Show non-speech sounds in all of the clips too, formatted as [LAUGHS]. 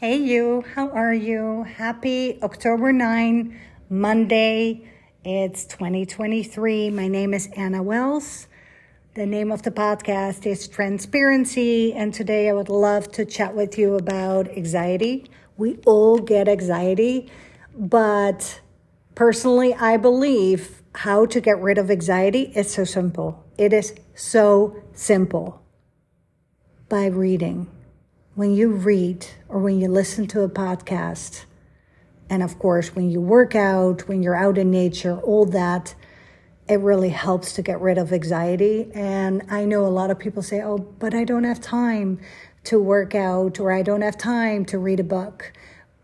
Hey, you, how are you? Happy October 9, Monday. It's 2023. My name is Anna Wells. The name of the podcast is Transparency, and today I would love to chat with you about anxiety. We all get anxiety, but personally, I believe how to get rid of anxiety is so simple. It is so simple by reading when you read or when you listen to a podcast, and of course, when you work out, when you're out in nature, all that, it really helps to get rid of anxiety. And I know a lot of people say, oh, but I don't have time to work out or I don't have time to read a book.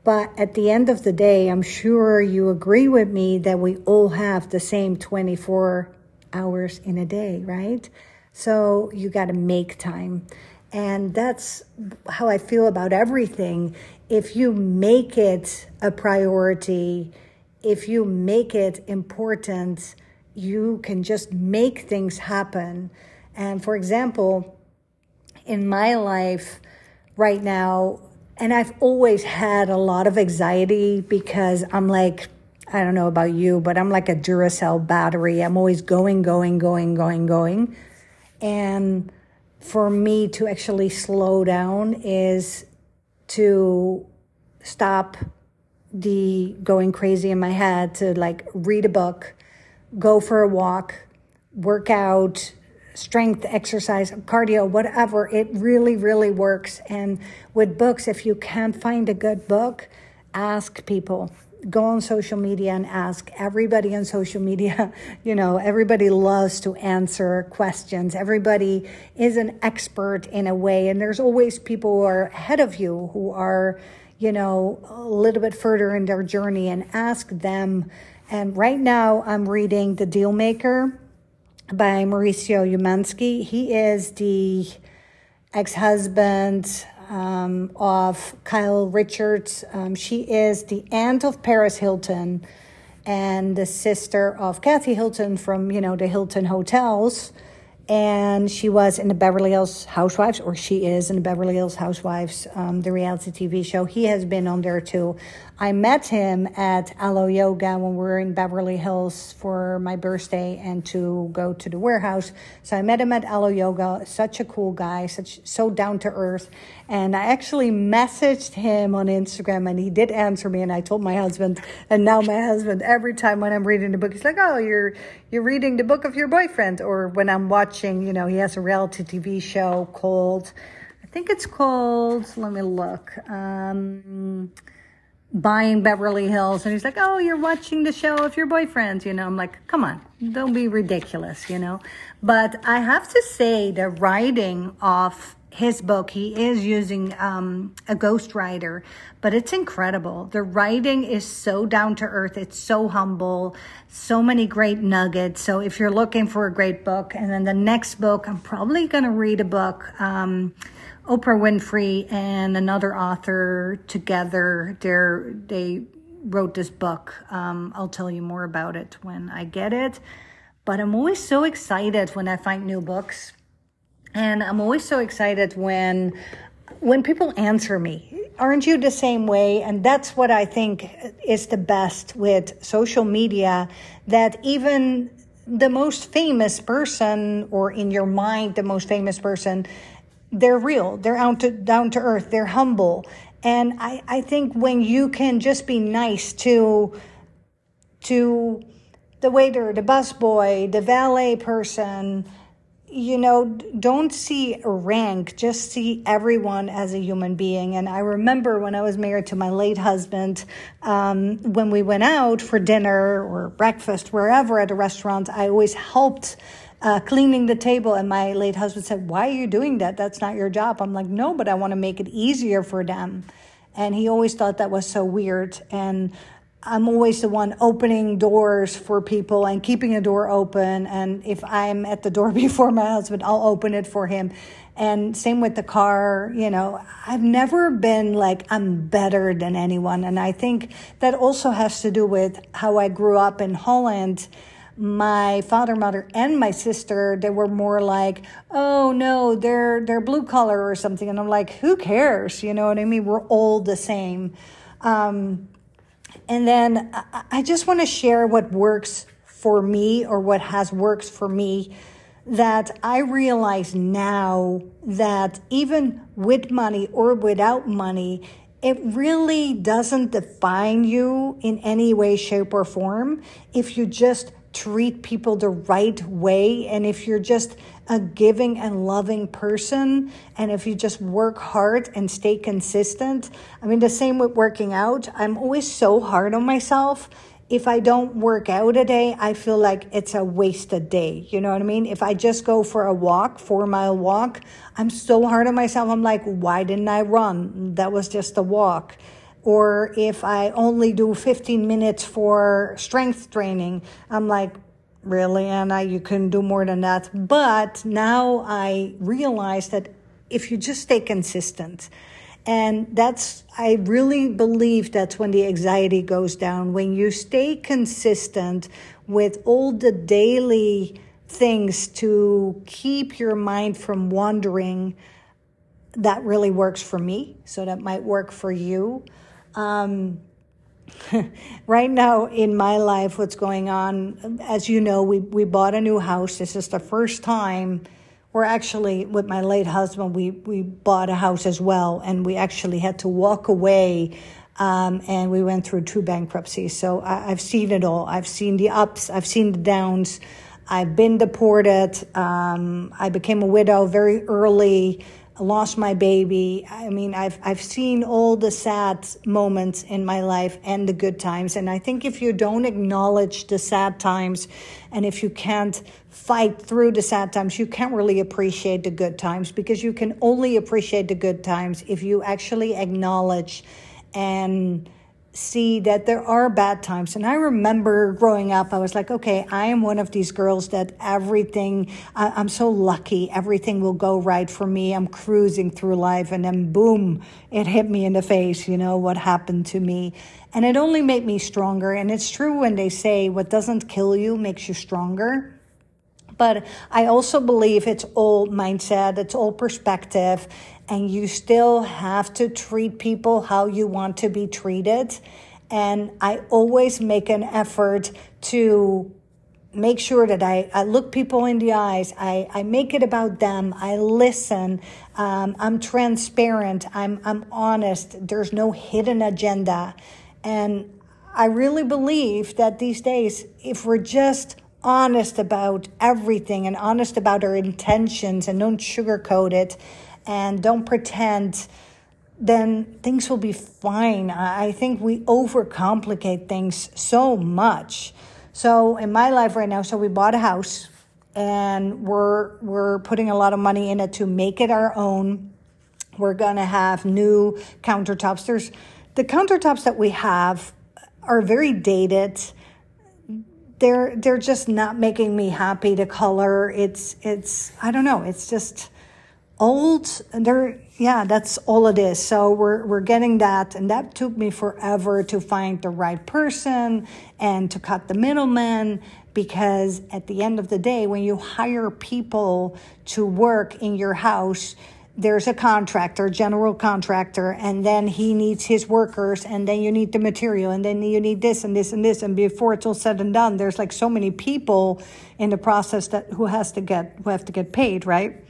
But at the end of the day, I'm sure you agree with me that we all have the same 24 hours in a day, right? So you got to make time. And that's how I feel about everything. If you make it a priority, if you make it important, you can just make things happen. And for example, in my life right now, and I've always had a lot of anxiety because I'm like, I don't know about you, but I'm like a Duracell battery. I'm always going, going, going, going, going. And for me to actually slow down is to stop the going crazy in my head to like read a book, go for a walk, work out, strength exercise, cardio, whatever. It really, really works. And with books, if you can't find a good book, ask people go on social media and ask everybody on social media. [LAUGHS] You know, everybody loves to answer questions. Everybody is an expert in a way. And there's always people who are ahead of you who are, you know, a little bit further in their journey and ask them. And right now I'm reading The Deal Maker by Mauricio Umansky. He is the ex husband um, of Kyle Richards. Um, she is the aunt of Paris Hilton and the sister of Kathy Hilton from, you know, the Hilton Hotels and she was in the Beverly Hills Housewives, or she is in the Beverly Hills Housewives, um, the reality TV show. He has been on there too. I met him at Alo Yoga when we were in Beverly Hills for my birthday and to go to the warehouse. So I met him at Alo Yoga. Such a cool guy, such so down to earth. And I actually messaged him on Instagram, and he did answer me. And I told my husband, and now my husband, every time when I'm reading the book, he's like, "Oh, you're you're reading the book of your boyfriend," or when I'm watching watching, you know, he has a reality TV show called, I think it's called, let me look, um, Buying Beverly Hills. And he's like, oh, you're watching the show of your boyfriends. You know, I'm like, come on, don't be ridiculous, you know. But I have to say, the writing of his book. He is using um, a ghostwriter, but it's incredible. The writing is so down to earth. It's so humble. So many great nuggets. So if you're looking for a great book, and then the next book, I'm probably going to read a book. Um, Oprah Winfrey and another author together. They're, they wrote this book. Um, I'll tell you more about it when I get it. But I'm always so excited when I find new books and I'm always so excited when when people answer me. Aren't you the same way? And that's what I think is the best with social media that even the most famous person or in your mind the most famous person they're real they're out to, down to earth they're humble and I, I think when you can just be nice to to the waiter the busboy the valet person you know, don't see rank, just see everyone as a human being. And I remember when I was married to my late husband, um, when we went out for dinner or breakfast, wherever at a restaurant, I always helped. Uh, cleaning the table, and my late husband said, Why are you doing that? That's not your job. I'm like, No, but I want to make it easier for them. And he always thought that was so weird. And I'm always the one opening doors for people and keeping a door open. And if I'm at the door [LAUGHS] before my husband, I'll open it for him. And same with the car, you know, I've never been like, I'm better than anyone. And I think that also has to do with how I grew up in Holland. my father, mother, and my sister, they were more like, oh no, they're they're blue collar or something. And I'm like, who cares? You know what I mean? We're all the same. Um, and then I, just want to share what works for me or what has worked for me that I realize now that even with money or without money, it really doesn't define you in any way, shape, or form if you just treat people the right way and if you're just a giving and loving person and if you just work hard and stay consistent. I mean, the same with working out. I'm always so hard on myself if I don't work out a day, I feel like it's a wasted day. You know what I mean? If I just go for a walk, four mile walk, I'm so hard on myself. I'm like, why didn't I run? That was just a walk. Or if I only do 15 minutes for strength training, I'm like, really, Anna, you couldn't do more than that. But now I realize that if you just stay consistent, and that's, I really believe that's when the anxiety goes down. When you stay consistent with all the daily things to keep your mind from wandering, that really works for me. So that might work for you. Um, [LAUGHS] right now in my life, what's going on, as you know, we, we bought a new house. This is the first time we're actually with my late husband we we bought a house as well and we actually had to walk away um, and we went through two bankruptcies. So I, have seen it all. I've seen the ups i've seen the downs. I've been deported. Um, i became a widow very early lost my baby. I mean, I've I've seen all the sad moments in my life and the good times. And I think if you don't acknowledge the sad times and if you can't fight through the sad times, you can't really appreciate the good times because you can only appreciate the good times if you actually acknowledge and see that there are bad times. And I remember growing up, I was like, okay, I am one of these girls that everything, I, am so lucky, everything will go right for me. I'm cruising through life, and then boom, it hit me in the face, you know, what happened to me. And it only made me stronger. And it's true when they say what doesn't kill you makes you stronger. But I also believe it's all mindset, it's all perspective, and you still have to treat people how you want to be treated. And I always make an effort to make sure that I, I look people in the eyes. I, I make it about them. I listen. Um, I'm transparent. I'm, I'm honest. There's no hidden agenda. And I really believe that these days, if we're just honest about everything and honest about our intentions and don't sugarcoat it and don't pretend, then things will be fine. I think we overcomplicate things so much. So in my life right now, so we bought a house and we're we're putting a lot of money in it to make it our own. We're gonna have new countertops. There's the countertops that we have are very dated they're they're just not making me happy to color it's it's i don't know it's just old they're yeah that's all it is so we're we're getting that and that took me forever to find the right person and to cut the middleman because at the end of the day when you hire people to work in your house there's a contractor, general contractor, and then he needs his workers, and then you need the material, and then you need this and this and this, and before it's all said and done, there's like so many people in the process that who has to get who have to get paid, right?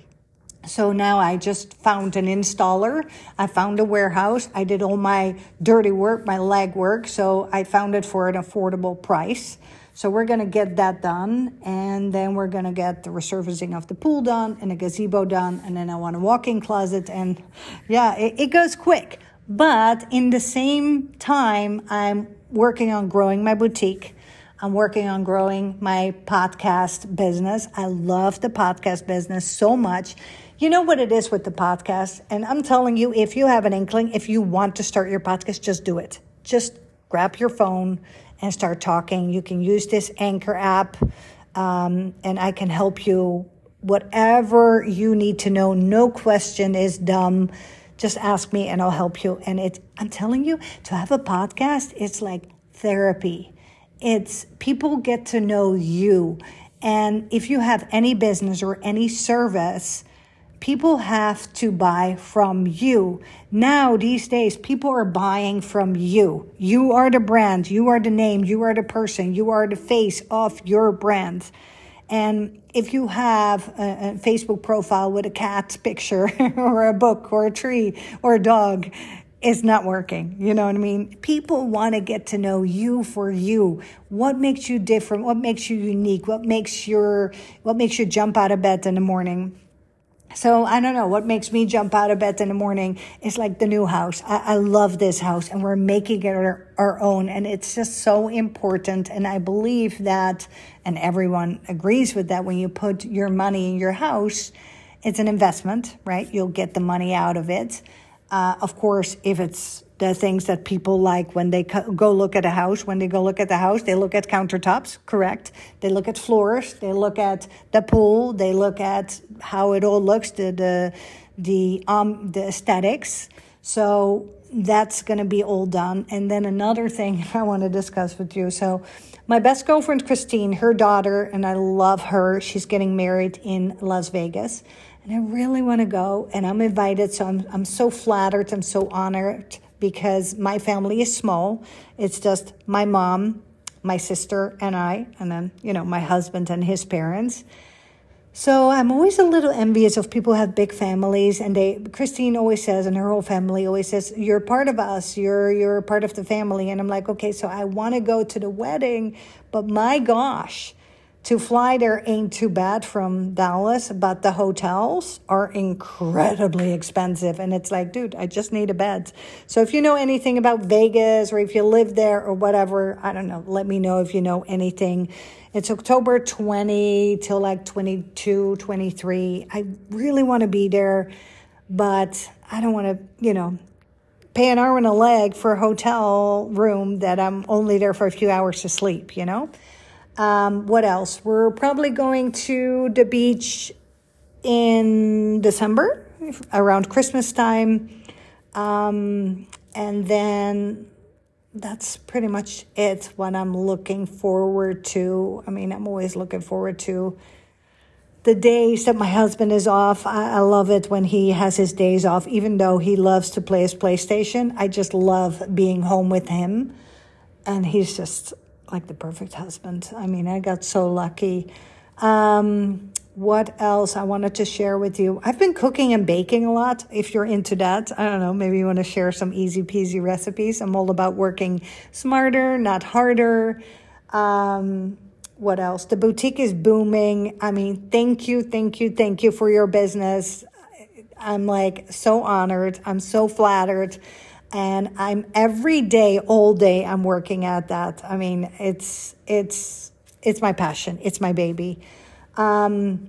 So now I just found an installer. I found a warehouse. I did all my dirty work, my leg work, so I found it for an affordable price. So we're going to get that done. And then we're going to get the resurfacing of the pool done and a gazebo done. And then I want a walk-in closet. And yeah, it, it goes quick. But in the same time, I'm working on growing my boutique. I'm working on growing my podcast business. I love the podcast business so much. You know what it is with the podcast? And I'm telling you, if you have an inkling, if you want to start your podcast, just do it. Just grab your phone, and start talking. You can use this Anchor app, um, and I can help you. Whatever you need to know, no question is dumb. Just ask me and I'll help you. And it, I'm telling you, to have a podcast, it's like therapy. It's people get to know you. And if you have any business or any service, people have to buy from you. Now, these days, people are buying from you. You are the brand, you are the name, you are the person, you are the face of your brand. And if you have a, a Facebook profile with a cat picture [LAUGHS] or a book or a tree or a dog, it's not working. You know what I mean? People want to get to know you for you. What makes you different? What makes you unique? What makes your what makes you jump out of bed in the morning? So I don't know what makes me jump out of bed in the morning is like the new house. I, I love this house and we're making it our, our, own. And it's just so important. And I believe that, and everyone agrees with that when you put your money in your house, it's an investment, right? You'll get the money out of it. Uh, of course, if it's the things that people like when they go look at a house, when they go look at the house, they look at countertops, correct? They look at floors, they look at the pool, they look at how it all looks, the the the um the aesthetics. So that's going to be all done. And then another thing [LAUGHS] I want to discuss with you. So my best girlfriend Christine, her daughter, and I love her. She's getting married in Las Vegas and I really want to go and I'm invited. So I'm, I'm so flattered. I'm so honored because my family is small. It's just my mom, my sister, and I, and then, you know, my husband and his parents. So I'm always a little envious of people who have big families and they Christine always says and her whole family always says you're part of us you're you're part of the family and I'm like okay so I want to go to the wedding but my gosh to fly there ain't too bad from Dallas, but the hotels are incredibly expensive. And it's like, dude, I just need a bed. So if you know anything about Vegas or if you live there or whatever, I don't know, let me know if you know anything. It's October 20 till like 22, 23. I really want to be there, but I don't want to, you know, pay an arm and a leg for a hotel room that I'm only there for a few hours to sleep, you know? Um, what else? We're probably going to the beach in December around Christmas time. Um, and then that's pretty much it what I'm looking forward to. I mean, I'm always looking forward to the days that my husband is off. I, I, love it when he has his days off, even though he loves to play his PlayStation. I just love being home with him. And he's just like the perfect husband. I mean, I got so lucky. Um, what else I wanted to share with you? I've been cooking and baking a lot. If you're into that, I don't know, maybe you want to share some easy peasy recipes. I'm all about working smarter, not harder. Um, what else? The boutique is booming. I mean, thank you, thank you, thank you for your business. I'm like so honored. I'm so flattered and I'm every day, all day, I'm working at that. I mean, it's it's it's my passion. It's my baby. Um,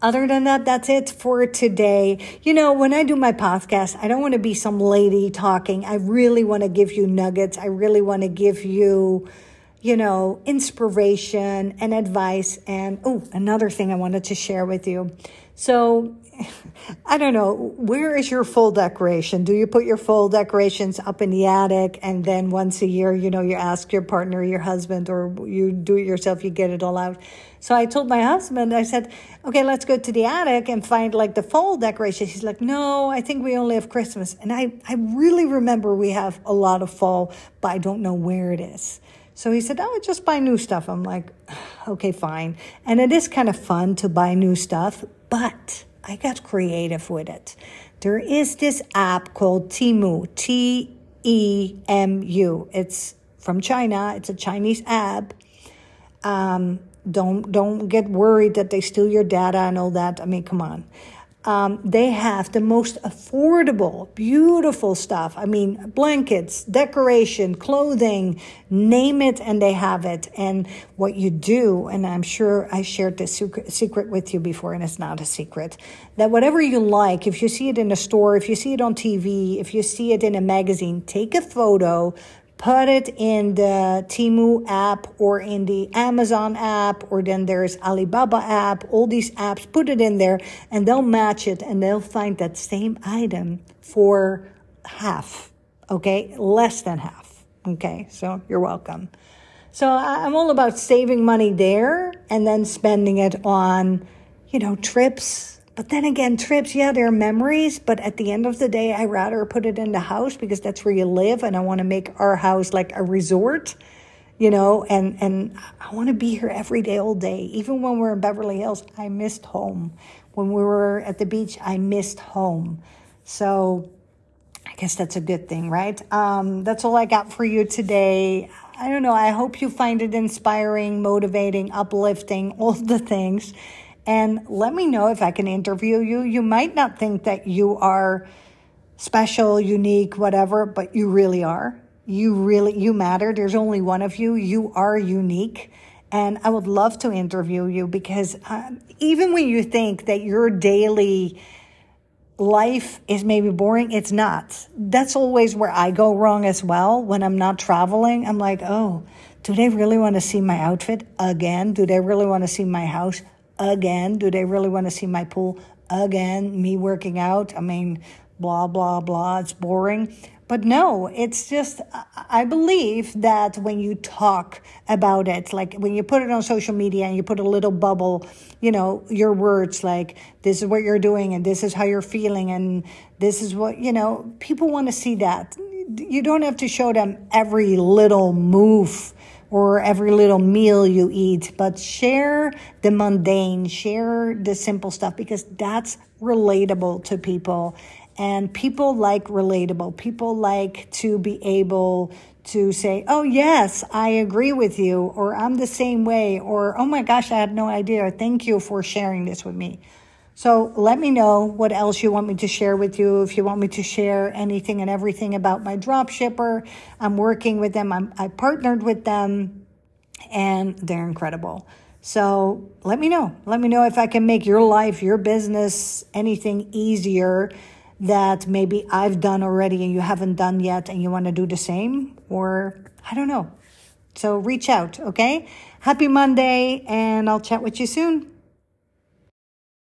other than that, that's it for today. You know, when I do my podcast, I don't want to be some lady talking. I really want to give you nuggets. I really want to give you, you know, inspiration and advice. And oh, another thing I wanted to share with you. So [LAUGHS] I don't know, where is your full decoration? Do you put your full decorations up in the attic and then once a year, you know, you ask your partner, your husband, or you do it yourself, you get it all out? So I told my husband, I said, okay, let's go to the attic and find like the fall decorations. He's like, no, I think we only have Christmas. And I, I really remember we have a lot of fall, but I don't know where it is. So he said, Oh, just buy new stuff. I'm like, Okay, fine. And it is kind of fun to buy new stuff, but I got creative with it. There is this app called Temu, T E M U. It's from China. It's a Chinese app. Um, don't don't get worried that they steal your data and all that. I mean, come on um, they have the most affordable, beautiful stuff. I mean, blankets, decoration, clothing, name it, and they have it. And what you do, and I'm sure I shared this secret with you before, and it's not a secret, that whatever you like, if you see it in a store, if you see it on TV, if you see it in a magazine, take a photo, put it in the Temu app or in the Amazon app, or then there's Alibaba app, all these apps, put it in there and they'll match it and they'll find that same item for half, okay? Less than half, okay? So you're welcome. So I'm all about saving money there and then spending it on, you know, trips. But then again, trips, yeah, they're memories. But at the end of the day, I rather put it in the house because that's where you live. And I want to make our house like a resort, you know, and, and I want to be here every day, all day. Even when we're in Beverly Hills, I missed home. When we were at the beach, I missed home. So I guess that's a good thing, right? Um, that's all I got for you today. I don't know. I hope you find it inspiring, motivating, uplifting, all the things. And let me know if I can interview you. You might not think that you are special, unique, whatever, but you really are. You really, you matter. There's only one of you. You are unique. And I would love to interview you because uh, even when you think that your daily life is maybe boring, it's not. That's always where I go wrong as well. When I'm not traveling, I'm like, oh, do they really want to see my outfit again? Do they really want to see my house again? Do they really want to see my pool again? Me working out? I mean, blah, blah, blah. It's boring. But no, it's just, I believe that when you talk about it, like when you put it on social media and you put a little bubble, you know, your words like, this is what you're doing and this is how you're feeling and this is what, you know, people want to see that. You don't have to show them every little move or every little meal you eat, but share the mundane, share the simple stuff because that's relatable to people. And people like relatable. People like to be able to say, oh, yes, I agree with you, or I'm the same way, or oh my gosh, I had no idea. Thank you for sharing this with me. So let me know what else you want me to share with you. If you want me to share anything and everything about my drop shipper, I'm working with them. I'm, I partnered with them and they're incredible. So let me know. Let me know if I can make your life, your business, anything easier that maybe I've done already and you haven't done yet and you want to do the same, or I don't know. So reach out, okay? Happy Monday, and I'll chat with you soon.